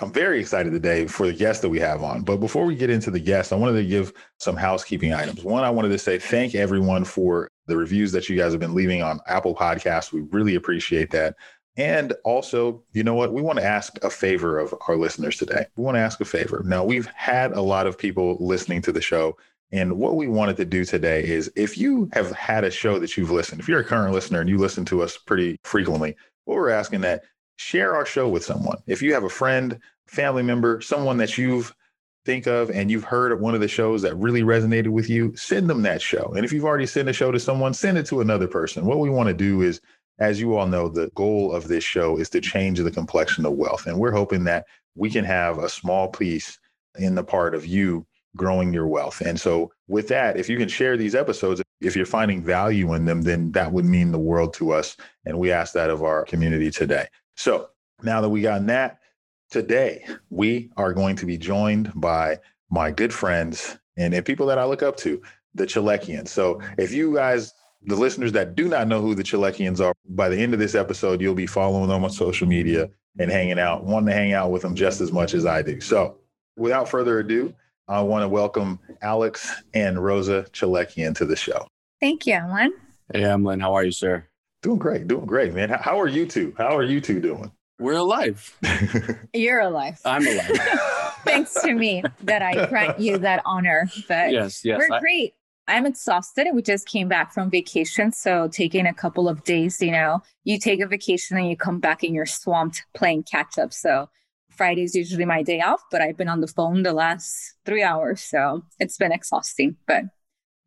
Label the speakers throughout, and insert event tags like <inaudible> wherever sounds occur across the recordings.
Speaker 1: I'm very excited today for the guest that we have on. But before we get into the guest, I wanted to give some housekeeping items. One, I wanted to say thank everyone for the reviews that you guys have been leaving on Apple Podcasts. We really appreciate that. And also, you know what? We want to ask a favor of our listeners today. We want to ask a favor. Now, we've had a lot of people listening to the show. And what we wanted to do today is if you have had a show that you've listened, if you're a current listener and you listen to us pretty frequently, what we're asking that share our show with someone. If you have a friend, family member, someone that you've think of and you've heard of one of the shows that really resonated with you, send them that show. And if you've already sent a show to someone, send it to another person. What we want to do is, as you all know, the goal of this show is to change the complexion of wealth. And we're hoping that we can have a small piece in the part of you growing your wealth. And so, with that, if you can share these episodes, if you're finding value in them, then that would mean the world to us. And we ask that of our community today. So now that we got that, today we are going to be joined by my good friends and, and people that I look up to, the Chalekians. So if you guys, the listeners that do not know who the Chalekians are, by the end of this episode, you'll be following them on social media and hanging out, wanting to hang out with them just as much as I do. So without further ado, I want to welcome Alex and Rosa Chalekian to the show.
Speaker 2: Thank you, Emlyn.
Speaker 3: Hey, Emlyn, how are you, sir?
Speaker 1: Doing great, doing great, man. How are you two? How are you two doing?
Speaker 3: We're alive. <laughs>
Speaker 2: You're alive.
Speaker 3: I'm alive. <laughs>
Speaker 2: Thanks to me that I grant you that honor. But
Speaker 3: yes, yes.
Speaker 2: We're I- great. I'm exhausted. We just came back from vacation. So taking a couple of days, you know, you take a vacation and you come back and you're swamped playing catch up. So Friday is usually my day off, but I've been on the phone the last three hours. So it's been exhausting, but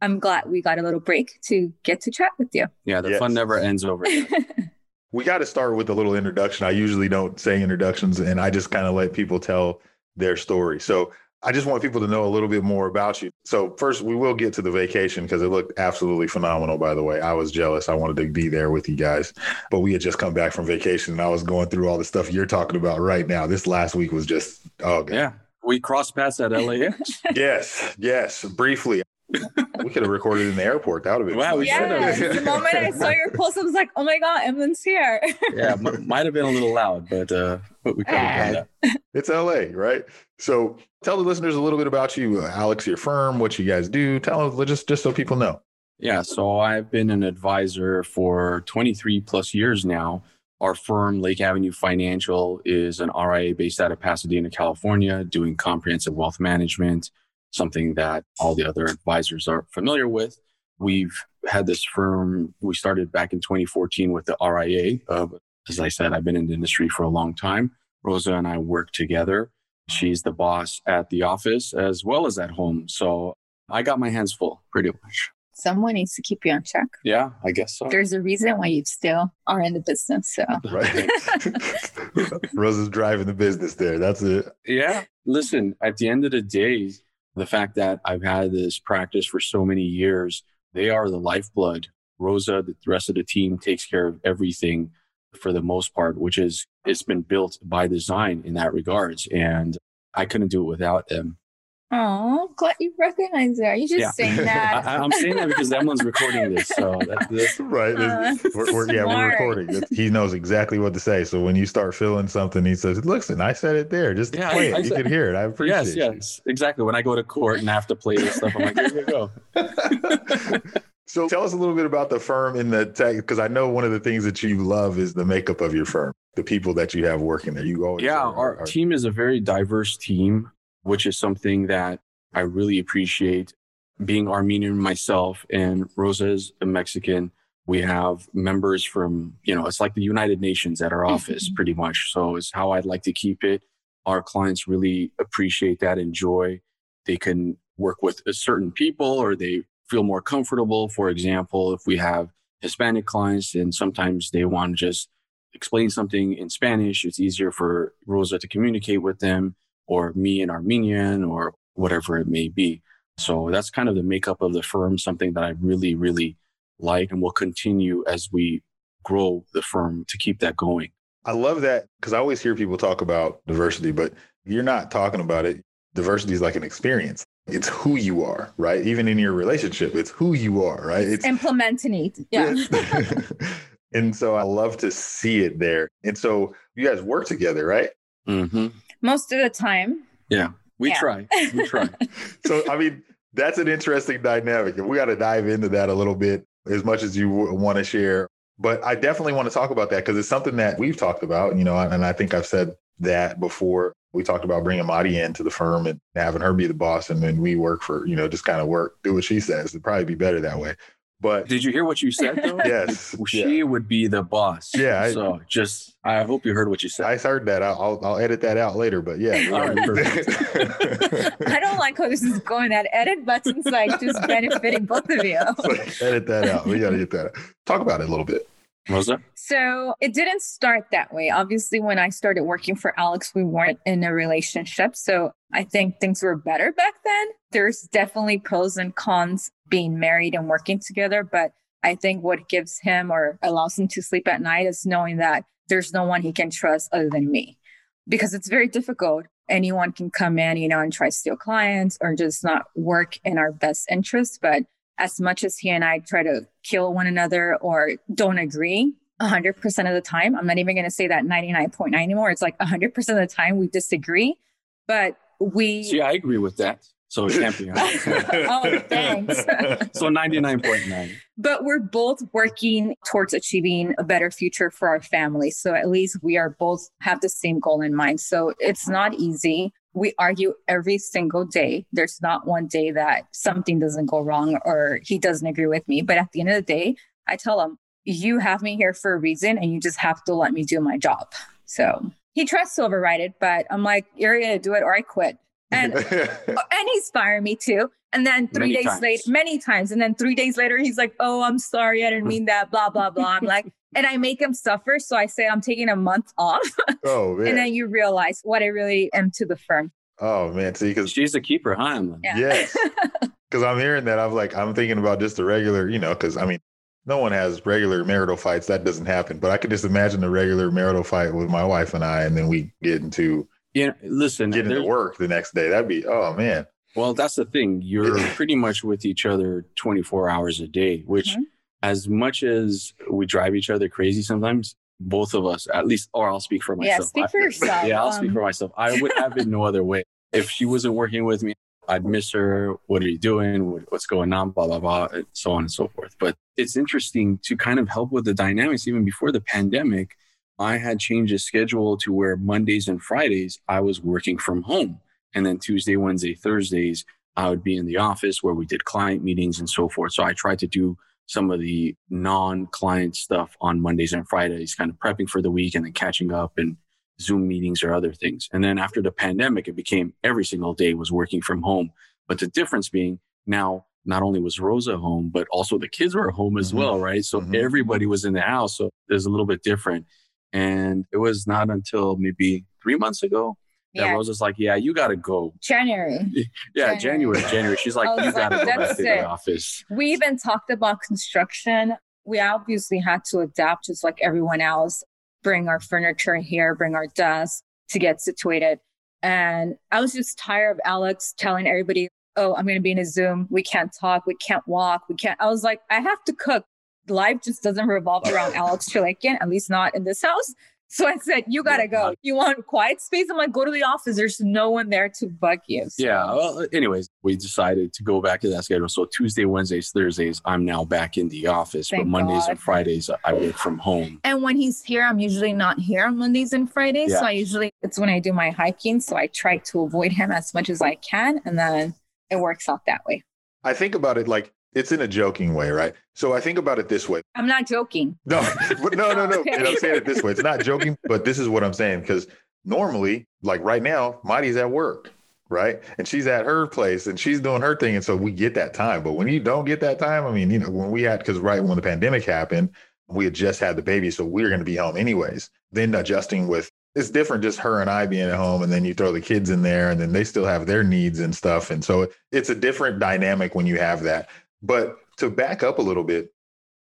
Speaker 2: I'm glad we got a little break to get to chat with you.
Speaker 3: Yeah, the yes. fun never ends over. <laughs>
Speaker 1: we got to start with a little introduction. I usually don't say introductions and I just kind of let people tell their story. So I just want people to know a little bit more about you. So first, we will get to the vacation because it looked absolutely phenomenal. By the way, I was jealous. I wanted to be there with you guys, but we had just come back from vacation, and I was going through all the stuff you're talking about right now. This last week was just oh
Speaker 3: God. yeah. We crossed paths at LAX. <laughs>
Speaker 1: yes, yes, briefly we could have recorded in the airport. That would have been
Speaker 2: wow. We yeah, the moment I saw your post, I was like, "Oh my god, Emlyn's here." <laughs>
Speaker 3: yeah, m- might have been a little loud, but uh, but we could have done
Speaker 1: that. <laughs> It's LA, right? So tell the listeners a little bit about you, Alex, your firm, what you guys do. Tell them just just so people know.
Speaker 3: Yeah, so I've been an advisor for 23 plus years now. Our firm, Lake Avenue Financial, is an RIA based out of Pasadena, California, doing comprehensive wealth management something that all the other advisors are familiar with. We've had this firm, we started back in 2014 with the RIA. Uh, as I said, I've been in the industry for a long time. Rosa and I work together. She's the boss at the office as well as at home. So I got my hands full pretty much.
Speaker 2: Someone needs to keep you on check.
Speaker 3: Yeah, I guess so.
Speaker 2: There's a reason why you still are in the business. So right. <laughs>
Speaker 1: Rosa's driving the business there. That's it.
Speaker 3: Yeah. Listen, at the end of the day, the fact that I've had this practice for so many years, they are the lifeblood. Rosa, the rest of the team takes care of everything for the most part, which is it's been built by design in that regards. And I couldn't do it without them.
Speaker 2: Oh, glad you recognize that. Are you just yeah. saying <laughs> that.
Speaker 3: I, am saying that because Emlyn's recording this. So <laughs> that's,
Speaker 1: that's right. Uh, we're, we're, yeah, we're recording. He knows exactly what to say. So when you start feeling something, he says, "Listen, I said it there. Just yeah, play I, it. I you can hear it. I appreciate
Speaker 3: it." Yes, yes, exactly. When I go to court and I have to play this stuff, I'm like, "Here you go." <laughs>
Speaker 1: so tell us a little bit about the firm in the tech, because I know one of the things that you love is the makeup of your firm, the people that you have working there. You always
Speaker 3: yeah, are, our are, team is a very diverse team which is something that I really appreciate. Being Armenian myself and Rosa is a Mexican, we have members from, you know, it's like the United Nations at our office mm-hmm. <laughs> pretty much. So it's how I'd like to keep it. Our clients really appreciate that, enjoy. They can work with certain people or they feel more comfortable. For example, if we have Hispanic clients and sometimes they want to just explain something in Spanish, it's easier for Rosa to communicate with them or me in Armenian or whatever it may be. So that's kind of the makeup of the firm, something that I really, really like and will continue as we grow the firm to keep that going.
Speaker 1: I love that because I always hear people talk about diversity, but you're not talking about it. Diversity is like an experience. It's who you are, right? Even in your relationship, it's who you are, right? It's
Speaker 2: implementing it. <laughs> Yeah.
Speaker 1: and so I love to see it there. And so you guys work together, right?
Speaker 3: Mm-hmm.
Speaker 2: Most of the time.
Speaker 3: Yeah. We yeah. try. We try. <laughs>
Speaker 1: so, I mean, that's an interesting dynamic. And we got to dive into that a little bit as much as you want to share. But I definitely want to talk about that because it's something that we've talked about, you know, and I think I've said that before. We talked about bringing Madi into the firm and having her be the boss, and then we work for, you know, just kind of work, do what she says. It'd probably be better that way. But
Speaker 3: did you hear what you said though? <laughs>
Speaker 1: yes,
Speaker 3: she yeah. would be the boss.
Speaker 1: Yeah.
Speaker 3: I, so just, I hope you heard what you said.
Speaker 1: I heard that. I'll I'll edit that out later. But yeah. <laughs> <laughs>
Speaker 2: I don't like how this is going. That edit button's like just benefiting both of you.
Speaker 1: edit that out. We got to get that. Out. Talk about it a little bit.
Speaker 3: Rosa?
Speaker 2: So it didn't start that way. Obviously, when I started working for Alex, we weren't in a relationship. So I think things were better back then. There's definitely pros and cons being married and working together. But I think what gives him or allows him to sleep at night is knowing that there's no one he can trust other than me. Because it's very difficult. Anyone can come in, you know, and try to steal clients or just not work in our best interest. But as much as he and I try to kill one another or don't agree 100% of the time, I'm not even going to say that 99.9 anymore. It's like 100% of the time we disagree, but we.
Speaker 3: See, I agree with that. So it can't be. <laughs>
Speaker 2: oh, thanks. <laughs>
Speaker 3: so 99.9.
Speaker 2: But we're both working towards achieving a better future for our family. So at least we are both have the same goal in mind. So it's not easy we argue every single day. There's not one day that something doesn't go wrong or he doesn't agree with me. But at the end of the day, I tell him, you have me here for a reason and you just have to let me do my job. So he tries to override it, but I'm like, you're going to do it or I quit. And, <laughs> and he's firing me too. And then three many days times. later, many times. And then three days later, he's like, oh, I'm sorry. I didn't mean that, blah, blah, blah. I'm like, <laughs> and I make him suffer. So I say I'm taking a month off. <laughs>
Speaker 1: Oh, man.
Speaker 2: and then you realize what I really am to the firm.
Speaker 1: Oh man, see, because
Speaker 3: she's a keeper, huh?
Speaker 2: Yeah.
Speaker 1: Yes, because I'm hearing that. I'm like, I'm thinking about just the regular, you know, because I mean, no one has regular marital fights. That doesn't happen. But I could just imagine a regular marital fight with my wife and I, and then we get into
Speaker 3: yeah. Listen,
Speaker 1: get into work the next day. That'd be oh man.
Speaker 3: Well, that's the thing. You're pretty much with each other 24 hours a day, which, mm-hmm. as much as we drive each other crazy sometimes, both of us, at least, or I'll speak for myself.
Speaker 2: Yeah, speak for <laughs> yourself.
Speaker 3: yeah, I'll um, speak for myself. I would have it no other way. If she wasn't working with me, I'd miss her. What are you doing? What's going on? Blah, blah, blah, and so on and so forth. But it's interesting to kind of help with the dynamics. Even before the pandemic, I had changed the schedule to where Mondays and Fridays I was working from home. And then Tuesday, Wednesday, Thursdays, I would be in the office where we did client meetings and so forth. So I tried to do some of the non-client stuff on Mondays and Fridays, kind of prepping for the week and then catching up and Zoom meetings or other things. And then after the pandemic, it became every single day was working from home. But the difference being now, not only was Rosa home, but also the kids were home as mm-hmm. well, right? So mm-hmm. everybody was in the house. So it was a little bit different. And it was not until maybe three months ago that yeah. was like, yeah, you got to go.
Speaker 2: January. <laughs>
Speaker 3: yeah, January. January. January. She's like, you got to go back to the office.
Speaker 2: We even talked about construction. We obviously had to adapt just like everyone else, bring our furniture here, bring our desk to get situated. And I was just tired of Alex telling everybody, oh, I'm going to be in a Zoom. We can't talk. We can't walk. We can't. I was like, I have to cook. Life just doesn't revolve around Alex <laughs> Chalekian, at least not in this house. So I said, You got to go. You want quiet space? I'm like, Go to the office. There's no one there to bug you.
Speaker 3: So. Yeah. Well, uh, anyways, we decided to go back to that schedule. So Tuesday, Wednesdays, Thursdays, I'm now back in the office. Thank but Mondays God. and Fridays, uh, I work from home.
Speaker 2: And when he's here, I'm usually not here on Mondays and Fridays. Yeah. So I usually, it's when I do my hiking. So I try to avoid him as much as I can. And then it works out that way.
Speaker 1: I think about it like it's in a joking way, right? So I think about it this way.
Speaker 2: I'm not joking. <laughs>
Speaker 1: No, but no, no, no. <laughs> okay. And I'm saying it this way. It's not joking, but this is what I'm saying because normally, like right now, Madi's at work, right? And she's at her place and she's doing her thing. And so we get that time. But when you don't get that time, I mean, you know, when we had, because right when the pandemic happened, we had just had the baby, so we were going to be home anyways. Then adjusting with it's different just her and I being at home and then you throw the kids in there and then they still have their needs and stuff. And so it's a different dynamic when you have that. But to back up a little bit,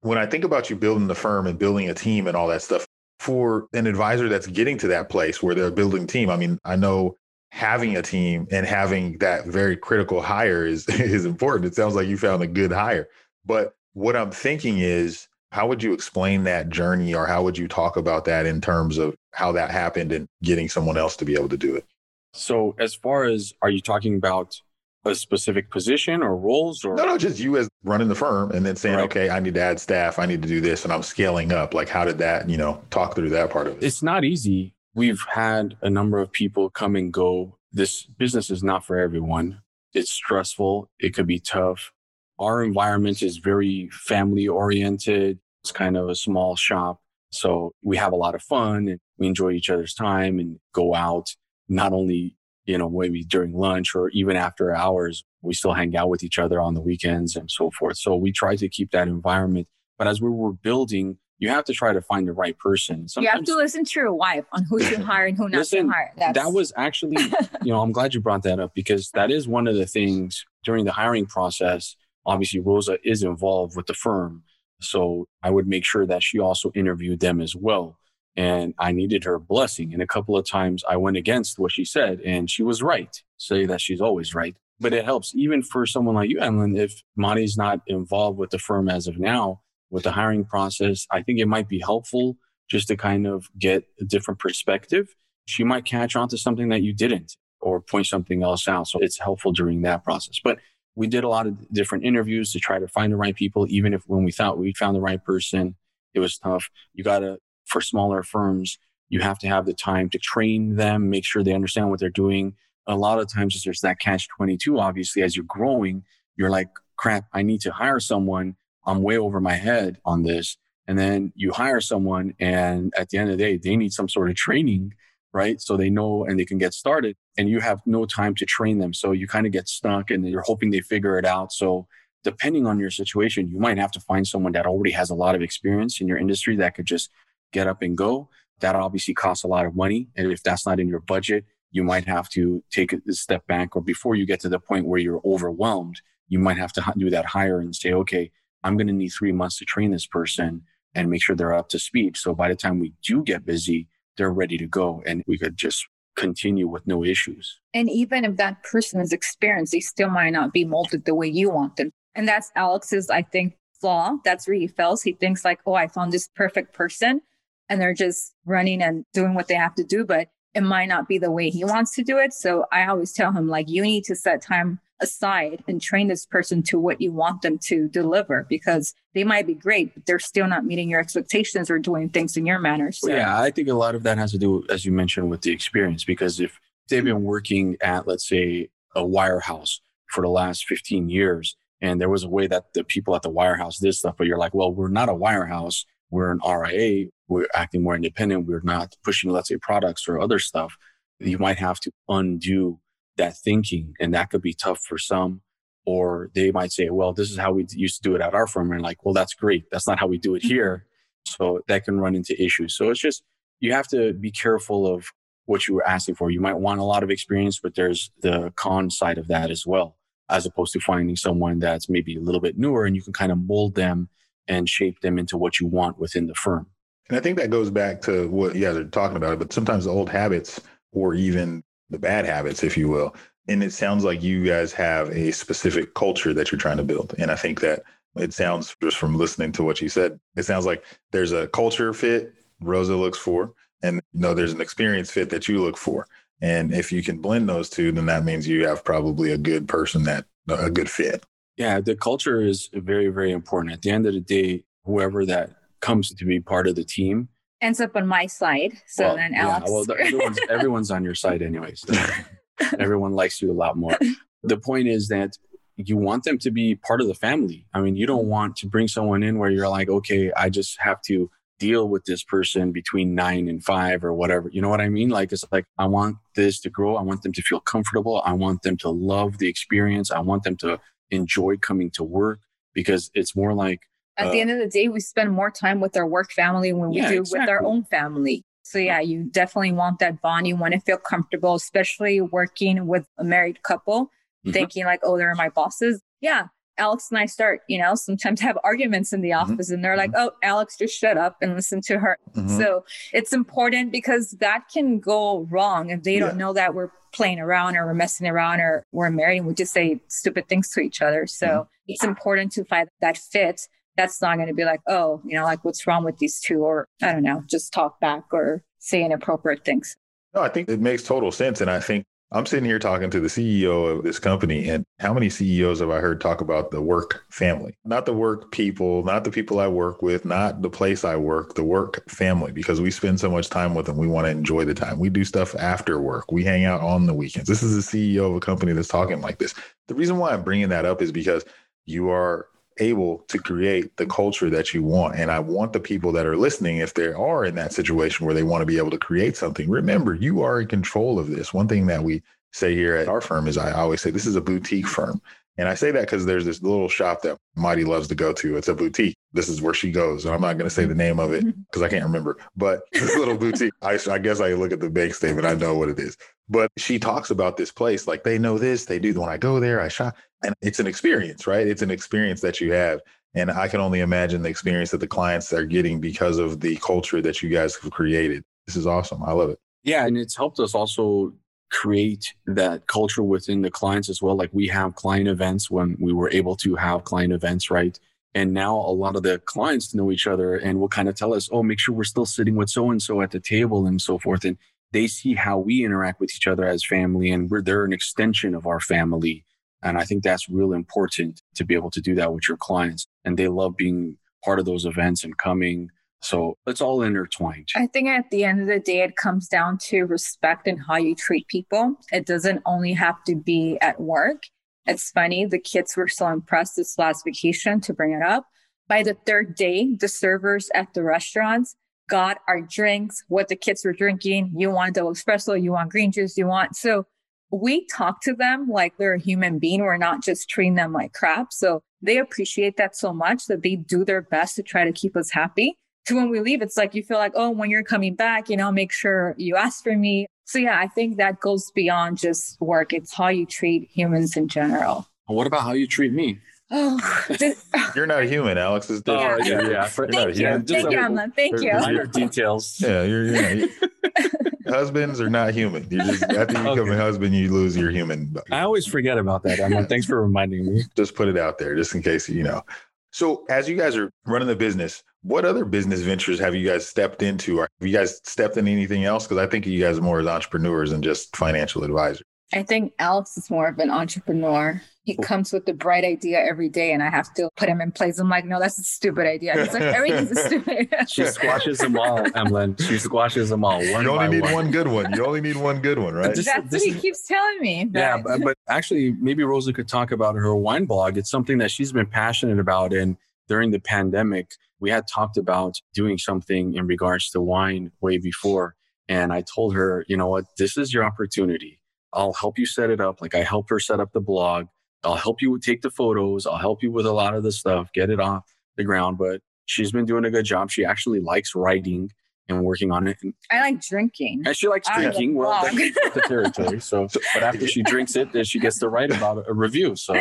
Speaker 1: when I think about you building the firm and building a team and all that stuff, for an advisor that's getting to that place where they're building team, I mean, I know having a team and having that very critical hire is <laughs> is important. It sounds like you found a good hire. But what I'm thinking is how would you explain that journey or how would you talk about that in terms of how that happened and getting someone else to be able to do it?
Speaker 3: So, as far as are you talking about a specific position or roles or
Speaker 1: no no just you as running the firm and then saying right. okay i need to add staff. I need to do this and i'm scaling up. Like how did that you know talk through that part of it?
Speaker 3: It's not easy. We've had a number of people come and go. This business is not for everyone. It's stressful. It could be tough. Our environment is very family oriented. It's kind of a small shop. So we have a lot of fun and we enjoy each other's time and go out, not only, you know, maybe during lunch or even after hours, we still hang out with each other on the weekends and so forth. So we try to keep that environment. But as we were building, you have to try to find the right person.
Speaker 2: Sometimes, you have to listen to your wife on who to <laughs> hire and who not listen, to hire.
Speaker 3: That's... That was actually, <laughs> you know, I'm glad you brought that up because that is one of the things during the hiring process obviously Rosa is involved with the firm. So I would make sure that she also interviewed them as well. And I needed her blessing. And a couple of times I went against what she said, and she was right. Say that she's always right. But it helps even for someone like you, Emlyn, if Madi's not involved with the firm as of now, with the hiring process, I think it might be helpful just to kind of get a different perspective. She might catch on to something that you didn't or point something else out. So it's helpful during that process. But we did a lot of different interviews to try to find the right people. Even if when we thought we found the right person, it was tough. You got to, for smaller firms, you have to have the time to train them, make sure they understand what they're doing. A lot of times there's that catch 22. Obviously, as you're growing, you're like, crap, I need to hire someone. I'm way over my head on this. And then you hire someone and at the end of the day, they need some sort of training right? So they know and they can get started and you have no time to train them. So you kind of get stuck and you're hoping they figure it out. So depending on your situation, you might have to find someone that already has a lot of experience in your industry that could just get up and go. That obviously costs a lot of money. And if that's not in your budget, you might have to take a step back or before you get to the point where you're overwhelmed, you might have to do that higher and say, okay, I'm going to need three months to train this person and make sure they're up to speed. So by the time we do get busy, they're ready to go and we could just continue with no issues.
Speaker 2: And even if that person is experienced, they still might not be molded the way you want them. And that's Alex's, I think, flaw. That's where he fails. He thinks like, oh, I found this perfect person and they're just running and doing what they have to do, but it might not be the way he wants to do it. So I always tell him like, you need to set time aside and train this person to what you want them to deliver because they might be great, but they're still not meeting your expectations or doing things in your manner.
Speaker 3: So. yeah, I think a lot of that has to do, as you mentioned, with the experience. Because if they've been working at, let's say, a wirehouse for the last 15 years, and there was a way that the people at the wirehouse did stuff, but you're like, well, we're not a wirehouse. We're an RIA. We're acting more independent. We're not pushing, let's say, products or other stuff. You might have to undo that thinking. And that could be tough for some. Or they might say, well, this is how we used to do it at our firm. And like, well, that's great. That's not how we do it mm-hmm. here. So that can run into issues. So it's just, you have to be careful of what you were asking for. You might want a lot of experience, but there's the con side of that as well, as opposed to finding someone that's maybe a little bit newer and you can kind of mold them and shape them into what you want within the firm.
Speaker 1: And I think that goes back to what you guys are talking about, but sometimes the old habits or even the bad habits, if you will. And it sounds like you guys have a specific culture that you're trying to build. And I think that it sounds just from listening to what you said, it sounds like there's a culture fit Rosa looks for, and you know there's an experience fit that you look for. And if you can blend those two, then that means you have probably a good person that a good fit.
Speaker 3: Yeah, the culture is very, very important. At the end of the day, whoever that comes to be part of the team
Speaker 2: ends up on my side. So well, then Alex.
Speaker 3: Yeah, well, everyone's, <laughs> everyone's on your side anyways. <laughs> Everyone likes you a lot more. The point is that you want them to be part of the family. I mean, you don't want to bring someone in where you're like, okay, I just have to deal with this person between nine and five or whatever. You know what I mean? Like, it's like, I want this to grow. I want them to feel comfortable. I want them to love the experience. I want them to enjoy coming to work because it's more like
Speaker 2: At uh, the end of the day, we spend more time with our work family when we yeah, do exactly. with our own family. So yeah, you definitely want that bond. You want to feel comfortable, especially working with a married couple, mm-hmm. thinking like, oh, they're my bosses. Yeah. Alex and I start, you know, sometimes have arguments in the mm-hmm. office and they're like, mm-hmm. oh, Alex, just shut up and listen to her. Mm-hmm. So it's important because that can go wrong if they yeah. don't know that we're playing around or we're messing around or we're married and we just say stupid things to each other. So mm-hmm. it's important to find that fit. That's not going to be like, oh, you know, like what's wrong with these two? Or I don't know, just talk back or say inappropriate things.
Speaker 1: No, I think it makes total sense. And I think I'm sitting here talking to the CEO of this company, and how many CEOs have I heard talk about the work family? Not the work people, not the people I work with, not the place I work, the work family, because we spend so much time with them. We want to enjoy the time. We do stuff after work, we hang out on the weekends. This is the CEO of a company that's talking like this. The reason why I'm bringing that up is because you are able to create the culture that you want. And I want the people that are listening, if they are in that situation where they want to be able to create something, remember you are in control of this. One thing that we say here at our firm is I always say this is a boutique firm. And I say that because there's this little shop that Madi loves to go to. It's a boutique. This is where she goes. And I'm not going to say the name of it mm-hmm. because I can't remember. But <laughs> this little boutique, I, I guess I look at the bank statement. I know what it is. But she talks about this place like they know this, they do. When I go there, I shop. And it's an experience, right? It's an experience that you have. And I can only imagine the experience that the clients are getting because of the culture that you guys have created. This is awesome. I love it.
Speaker 3: Yeah. And it's helped us also create that culture within the clients as well. Like we have client events when we were able to have client events, right? And now a lot of the clients know each other and will kind of tell us, oh, make sure we're still sitting with so and so at the table and so forth. And they see how we interact with each other as family and we're they're an extension of our family and I think that's really important to be able to do that with your clients. And they love being part of those events and coming. So it's all intertwined.
Speaker 2: I think at the end of the day, it comes down to respect and how you treat people. It doesn't only have to be at work. It's funny, the kids were so impressed this last vacation to bring it up. By the third day, the servers at the restaurants got our drinks, what the kids were drinking. You want double espresso, you want green juice, you want. So we talk to them like they're a human being. We're not just treating them like crap. So they appreciate that so much that they do their best to try to keep us happy. To when we leave, it's like you feel like, oh, when you're coming back, you know, make sure you ask for me. So yeah, I think that goes beyond just work. It's how you treat humans in general.
Speaker 3: What about how you treat me?
Speaker 1: Oh, <laughs> you're not human, Alex. Is oh,
Speaker 2: yeah, yeah. yeah. Thank you, thank you, Thank you.
Speaker 3: Minor details.
Speaker 1: Yeah, you're, you're <laughs> husbands are not human. You just after you become a husband, you lose your human.
Speaker 3: I always forget about that. Emma. Thanks for reminding me.
Speaker 1: Just put it out there, just in case you know. So, as you guys are running the business, what other business ventures have you guys stepped into? Or have you guys stepped in anything else? Because I think you guys are more as entrepreneurs than just financial advisors.
Speaker 2: I think Alex is more of an entrepreneur. He comes with the bright idea every day, and I have to put him in place. I'm like, no, that's a stupid idea. He's like, everything's a <laughs> stupid idea.
Speaker 3: she squashes them all, Emlyn. She squashes them all.
Speaker 1: One you only need one. one. good one. You only need one good one, right?
Speaker 2: Just, that's what he keeps telling me.
Speaker 3: But. Yeah, but, but actually, maybe Rosa could talk about her wine blog. It's something that she's been passionate about. And during the pandemic, we had talked about doing something in regards to wine way before. And I told her, you know what, this is your opportunity I'll help you set it up. Like I helped her set up the blog. I'll help you take the photos. I'll help you with a lot of the stuff, get it off the ground. But she's been doing a good job. She actually likes writing and working on it.
Speaker 2: I like drinking.
Speaker 3: And she likes drinking. Well, that's the territory. So, but after she drinks it, then she gets to write about a review. So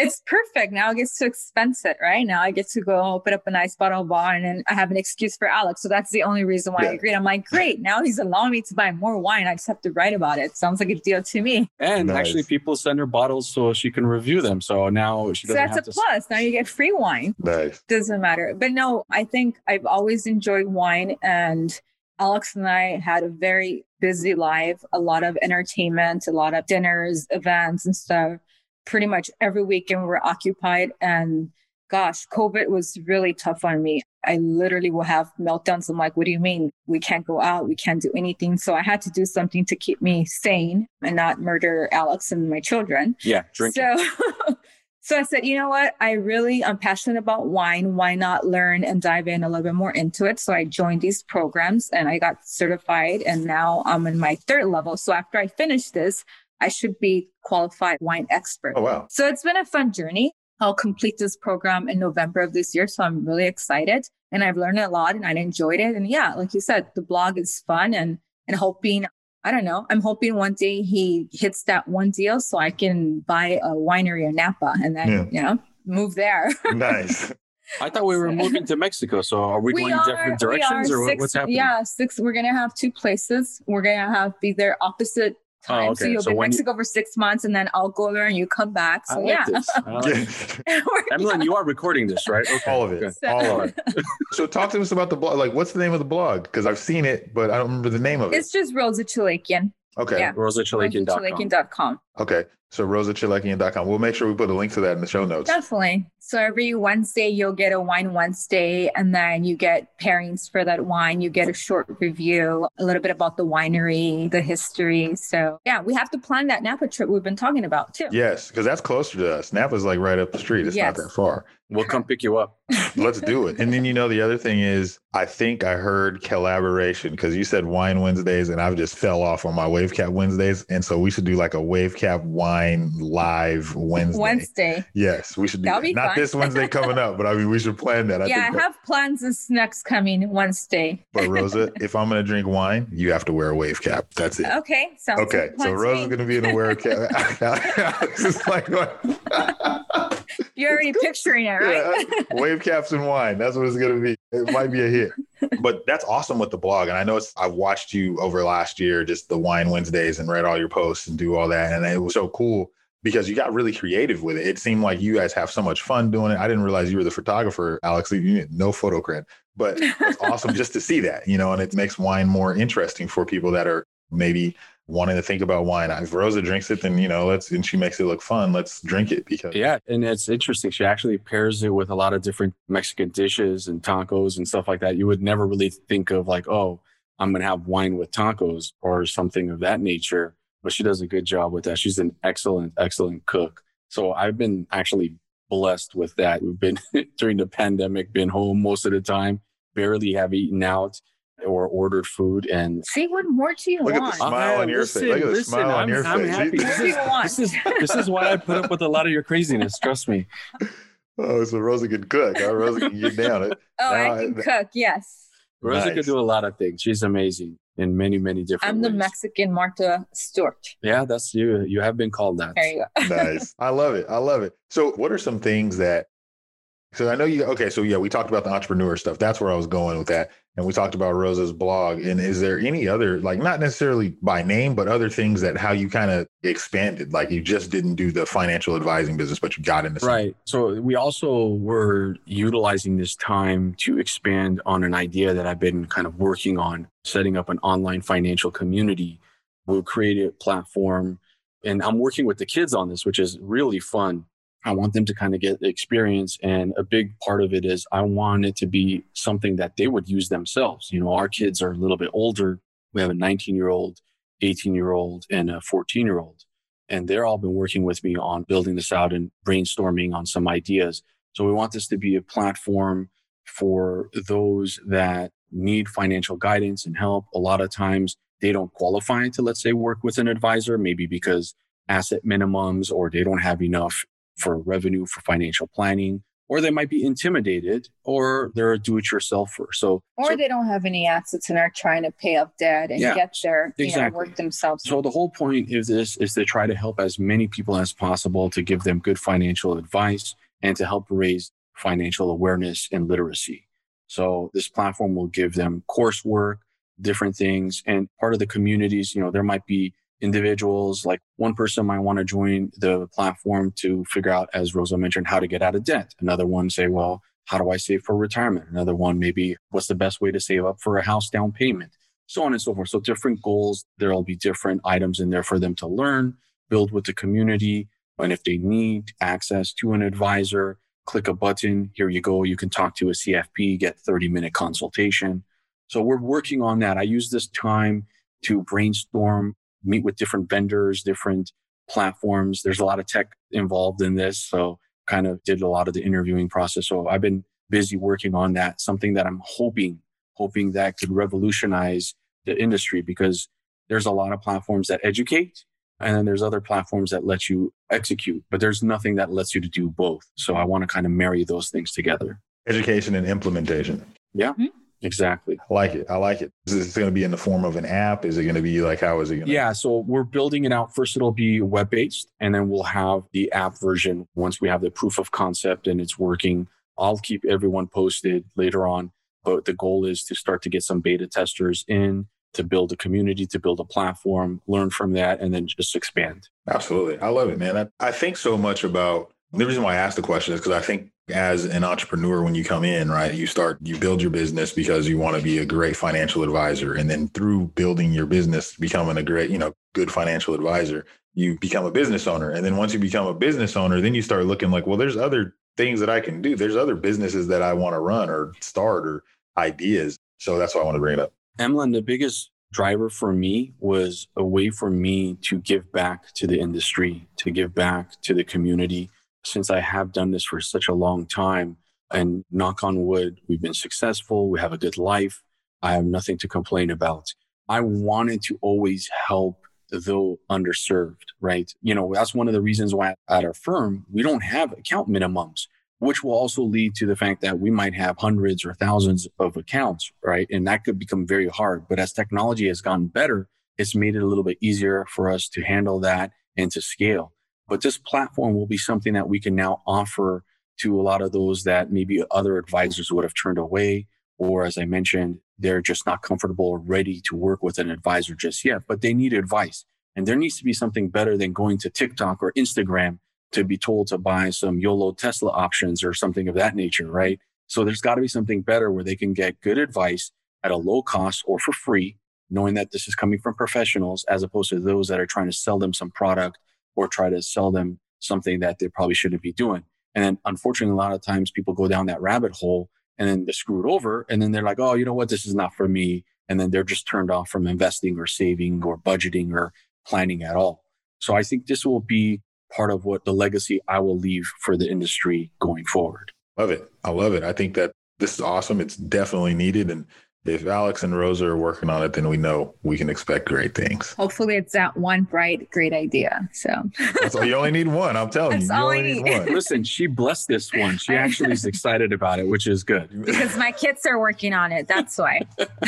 Speaker 2: it's perfect. Now I get to expense it, right? Now I get to go open up a nice bottle of wine and I have an excuse for Alex. So that's the only reason why yeah. I agreed. I'm like, great. Now he's allowing me to buy more wine. I just have to write about it. Sounds like a deal to me.
Speaker 3: And nice. actually, people send her bottles so she can review them. So now she doesn't. So that's
Speaker 2: a plus. Now you get free wine.
Speaker 1: Nice.
Speaker 2: Doesn't matter. But no, I think I've always enjoyed wine and Alex and I had a very busy life, a lot of entertainment, a lot of dinners, events, and stuff pretty much every weekend we're occupied. And gosh, COVID was really tough on me. I literally will have meltdowns. I'm like, what do you mean? We can't go out. We can't do anything. So I had to do something to keep me sane and not murder Alex and my children.
Speaker 3: Yeah, drinking.
Speaker 2: So, <laughs> so I said, you know what? I really, I'm passionate about wine. Why not learn and dive in a little bit more into it? So I joined these programs and I got certified and now I'm in my third level. So after I finish this, I should be qualified wine expert.
Speaker 1: Oh, wow.
Speaker 2: So it's been a fun journey. I'll complete this program in November of this year. So I'm really excited and I've learned a lot and I enjoyed it. And yeah, like you said, the blog is fun and, and hoping, I don't know, I'm hoping one day he hits that one deal so I can buy a winery in Napa and then, yeah. you know, move there. <laughs>
Speaker 1: nice.
Speaker 3: I thought we were moving to Mexico. So are we, we going are, different directions or
Speaker 2: six,
Speaker 3: what's happening?
Speaker 2: Yeah, six. We're gonna have two places. We're gonna have be there opposite Oh, time. Oh, okay. So you'll so be in Mexico you... for six months and then I'll go there and you come back. So like yeah.
Speaker 3: Like <laughs> <laughs> you are recording this, right?
Speaker 1: Okay. All of it. So, All of it. <laughs> so talk to us about the blog. Like what's the name of the blog? Because I've seen it, but I don't remember the name of
Speaker 2: it. It's just Rosa Chalekian.
Speaker 1: Okay. Yeah.
Speaker 3: RosaChalekian.com.
Speaker 1: Okay. So rosachalekian.com. We'll make sure we put a link to that in the show notes.
Speaker 2: Definitely. So every Wednesday you'll get a wine Wednesday and then you get pairings for that wine. You get a short review, a little bit about the winery, the history. So yeah, we have to plan that Napa trip we've been talking about too.
Speaker 1: Yes, because that's closer to us. Napa's like right up the street. It's yes. not that far.
Speaker 3: We'll come pick you up.
Speaker 1: Let's do it. And then you know the other thing is I think I heard collaboration because you said wine Wednesdays and I've just fell off on my wave cap Wednesdays. And so we should do like a wave cap wine live Wednesday.
Speaker 2: Wednesday.
Speaker 1: Yes, we should do That'll that. Be Not fun. this Wednesday coming up, but I mean we should plan that.
Speaker 2: I yeah, I that, have plans this next coming Wednesday.
Speaker 1: but Rosa, <laughs> if I'm gonna drink wine, you have to wear a wave cap. That's it.
Speaker 2: Okay. Sounds
Speaker 1: okay. So Rosa's gonna be in a wear cap. <laughs> <laughs>
Speaker 2: it's like You're already picturing it, right?
Speaker 1: Yeah, wave caps and wine. That's what it's going to be. It might be a hit. <laughs> But that's awesome with the blog. And I know it's, I've watched you over last year, just the wine Wednesdays and read all your posts and do all that. And it was so cool because you got really creative with it. It seemed like you guys have so much fun doing it. I didn't realize you were the photographer, Alex. You no photo cred, but it's <laughs> awesome just to see that, you know, and it makes wine more interesting for people that are maybe wanting to think about wine. If Rosa drinks it, then you know, let's and she makes it look fun. Let's drink it because
Speaker 3: yeah, and it's interesting. She actually pairs it with a lot of different Mexican dishes and tacos and stuff like that. You would never really think of like, oh, I'm gonna have wine with tacos or something of that nature. But she does a good job with that. She's an excellent, excellent cook. So I've been actually blessed with that. We've been <laughs> during the pandemic, been home most of the time, barely have eaten out or ordered food and
Speaker 2: see what more do you
Speaker 1: look
Speaker 2: want?
Speaker 1: at the smile uh, on your listen, face. Look at the listen, smile I'm, on your I'm face. Happy.
Speaker 3: This is, <laughs> this is this is why I put up with a lot of your craziness. Trust me.
Speaker 1: Oh, so Rosa can cook. Huh? Rosa can get down it. <laughs>
Speaker 2: oh, now, I can I, cook. Yes.
Speaker 3: Rosa nice. can do a lot of things. She's amazing in many, many different.
Speaker 2: I'm the
Speaker 3: ways.
Speaker 2: Mexican Martha Stewart.
Speaker 3: Yeah, that's you. You have been called that.
Speaker 2: There you
Speaker 1: go. nice. I love it. I love it. So, what are some things that so I know you. Okay, so yeah, we talked about the entrepreneur stuff. That's where I was going with that, and we talked about Rosa's blog. And is there any other, like, not necessarily by name, but other things that how you kind of expanded? Like, you just didn't do the financial advising business, but you got into
Speaker 3: right. So we also were utilizing this time to expand on an idea that I've been kind of working on, setting up an online financial community. We'll create a platform, and I'm working with the kids on this, which is really fun I want them to kind of get the experience. And a big part of it is I want it to be something that they would use themselves. You know, our kids are a little bit older. We have a 19 year old, 18 year old, and a 14 year old. And they're all been working with me on building this out and brainstorming on some ideas. So we want this to be a platform for those that need financial guidance and help. A lot of times they don't qualify to, let's say, work with an advisor, maybe because asset minimums or they don't have enough for revenue, for financial planning, or they might be intimidated or they're a do-it-yourselfer. So
Speaker 2: or so, they don't have any assets and are trying to pay off debt and yeah, get their exactly. know, work themselves.
Speaker 3: So the whole point of this is to try to help as many people as possible to give them good financial advice and to help raise financial awareness and literacy. So this platform will give them coursework, different things, and part of the communities, you know, there might be individuals. Like one person might want to join the platform to figure out, as Rosa mentioned, how to get out of debt. Another one say, well, how do I save for retirement? Another one, maybe what's the best way to save up for a house down payment? So on and so forth. So different goals. There'll be different items in there for them to learn, build with the community. And if they need access to an advisor, click a button. Here you go. You can talk to a CFP, get 30 minute consultation. So we're working on that. I use this time to brainstorm meet with different vendors, different platforms. There's a lot of tech involved in this. So kind of did a lot of the interviewing process. So I've been busy working on that, something that I'm hoping, hoping that could revolutionize the industry because there's a lot of platforms that educate and then there's other platforms that let you execute, but there's nothing that lets you to do both. So I want to kind of marry those things together.
Speaker 1: Education and implementation.
Speaker 3: Yeah. Mm-hmm. Exactly.
Speaker 1: I like it. I like it. Is this going to be in the form of an app? Is it going to be like, how is it going to?
Speaker 3: Yeah. So we're building it out. First, it'll be web based, and then we'll have the app version once we have the proof of concept and it's working. I'll keep everyone posted later on. But the goal is to start to get some beta testers in to build a community, to build a platform, learn from that, and then just expand.
Speaker 1: Absolutely. I love it, man. I, I think so much about the reason why I asked the question is because I think as an entrepreneur, when you come in, right, you start, you build your business because you want to be a great financial advisor. And then through building your business, becoming a great, you know, good financial advisor, you become a business owner. And then once you become a business owner, then you start looking like, well, there's other things that I can do. There's other businesses that I want to run or start or ideas. So that's why I want to bring it up.
Speaker 3: Emlyn, the biggest driver for me was a way for me to give back to the industry, to give back to the community. Since I have done this for such a long time, and knock on wood, we've been successful, we have a good life, I have nothing to complain about. I wanted to always help the underserved, right? You know, that's one of the reasons why at our firm, we don't have account minimums which will also lead to the fact that we might have hundreds or thousands of accounts, right? And that could become very hard. But as technology has gotten better, it's made it a little bit easier for us to handle that and to scale. But this platform will be something that we can now offer to a lot of those that maybe other advisors would have turned away. Or as I mentioned, they're just not comfortable or ready to work with an advisor just yet, but they need advice. And there needs to be something better than going to TikTok or Instagram to be told to buy some YOLO Tesla options or something of that nature, right? So there's got to be something better where they can get good advice at a low cost or for free, knowing that this is coming from professionals as opposed to those that are trying to sell them some product or try to sell them something that they probably shouldn't be doing. And then unfortunately, a lot of times people go down that rabbit hole and then they're screwed over. And then they're like, oh, you know what? This is not for me. And then they're just turned off from investing or saving or budgeting or planning at all. So I think this will be part of what the legacy I will leave for the industry going forward.
Speaker 1: Love it. I love it. I think that this is awesome. It's definitely needed. And if Alex and Rosa are working on it, then we know we can expect great things.
Speaker 2: Hopefully, it's that one bright, great idea. So
Speaker 1: that's all. You only need one. I'm telling that's you. You only need. need one.
Speaker 3: Listen, she blessed this one. She actually is excited about it, which is good.
Speaker 2: Because my kids are working on it. That's why.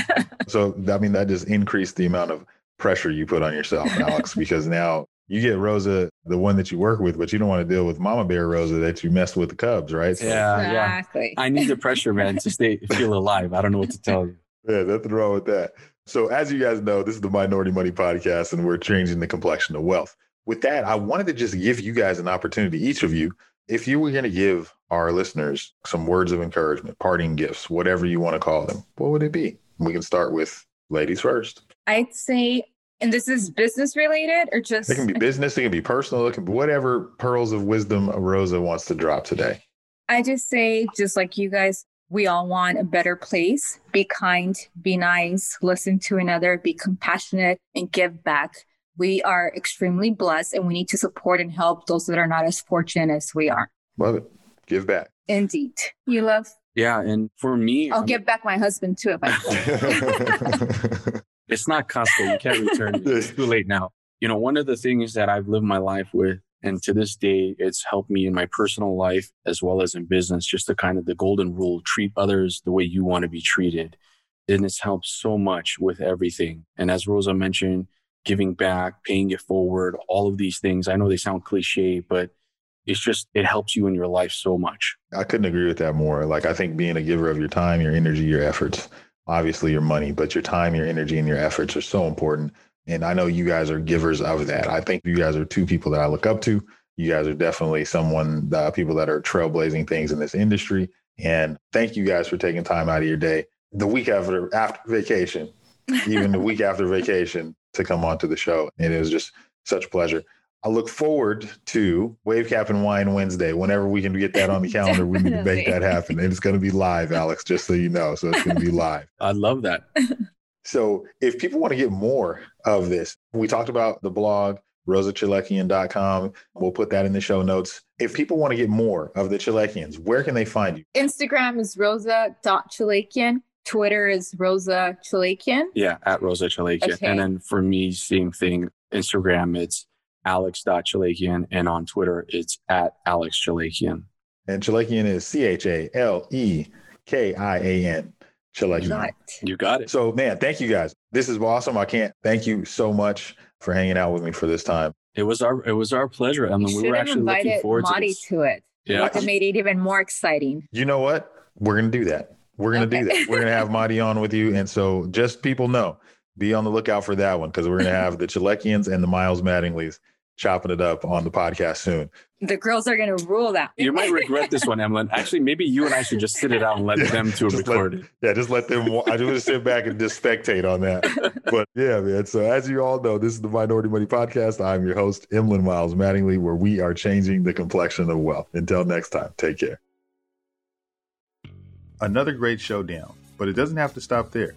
Speaker 2: <laughs>
Speaker 1: so I mean, that just increased the amount of pressure you put on yourself, Alex, <laughs> because now you get Rosa, the one that you work with, but you don't want to deal with Mama Bear Rosa that you messed with the Cubs, right?
Speaker 3: So, yeah, exactly. Yeah. I need the pressure, man, to stay feel alive. I don't know what to tell you.
Speaker 1: Yeah, nothing wrong with that. So, as you guys know, this is the Minority Money Podcast, and we're changing the complexion of wealth. With that, I wanted to just give you guys an opportunity, each of you, if you were going to give our listeners some words of encouragement, parting gifts, whatever you want to call them, what would it be? We can start with ladies first.
Speaker 2: I'd say and this is business related or just
Speaker 1: it can be business, it can be personal, it can be whatever pearls of wisdom Rosa wants to drop today.
Speaker 2: I just say, just like you guys, we all want a better place. Be kind, be nice, listen to another, be compassionate, and give back. We are extremely blessed and we need to support and help those that are not as fortunate as we are.
Speaker 1: Love it. Give back.
Speaker 2: Indeed. You love?
Speaker 3: Yeah. And for me,
Speaker 2: I'll I'm... give back my husband too if
Speaker 3: I can. <laughs> It's not Costco. You can't return it. It's <laughs> too late now. You know, one of the things that I've lived my life with, and to this day, it's helped me in my personal life as well as in business, just the kind of the golden rule treat others the way you want to be treated. And it's helped so much with everything. And as Rosa mentioned, giving back, paying it forward, all of these things. I know they sound cliche, but it's just, it helps you in your life so much.
Speaker 1: I couldn't agree with that more. Like, I think being a giver of your time, your energy, your efforts, obviously your money, but your time, your energy, and your efforts are so important. And I know you guys are givers of that. I think you guys are two people that I look up to. You guys are definitely someone, uh, people that are trailblazing things in this industry. And thank you guys for taking time out of your day, the week after after vacation, even the week after vacation, to come onto the show. And it was just such a pleasure. I look forward to Wave Cap and Wine Wednesday. Whenever we can get that on the <laughs> calendar, we need to make that happen. And it's going to be live, Alex, just so you know. So it's going to be live.
Speaker 3: I love that. <laughs>
Speaker 1: so if people want to get more of this, we talked about the blog, rosachalekian.com. We'll put that in the show notes. If people want to get more of the Chalekians, where can they find you?
Speaker 2: Instagram is rosa.chalekian. Twitter is Rosa Chalekian.
Speaker 3: Yeah, at Rosa Chalekian. Okay. And then for me, same thing. Instagram, it's alex.chalekian. And on Twitter, it's at Alex Chalakian.
Speaker 1: And Chalekian is C H A L E K I A N. Chalekian.
Speaker 3: You got it.
Speaker 1: So, man, thank you guys. This is awesome. I can't thank you so much for hanging out with me for this time.
Speaker 3: It was our it was our pleasure, Emlyn. We were actually looking forward
Speaker 2: Madi
Speaker 3: to, this.
Speaker 2: to it.
Speaker 3: Yeah,
Speaker 2: it made it even more exciting.
Speaker 1: You know what? We're gonna do that. We're gonna okay. do that. We're gonna have Madi on with you, and so just people know, be on the lookout for that one because we're gonna have the Chalekians and the Miles Mattingleys chopping it up on the podcast soon.
Speaker 2: The girls are going to rule that.
Speaker 3: You might regret this one, Emlyn. Actually, maybe you and I should just sit it out and let yeah, them to record
Speaker 1: let,
Speaker 3: it.
Speaker 1: Yeah, just let them. I just want to sit back and just spectate on that. But yeah, man. So as you all know, this is the Minority Money Podcast. I'm your host, Emlyn Miles Mattingly, where we are changing the complexion of wealth. Until next time, take care. Another great showdown, but it doesn't have to stop there.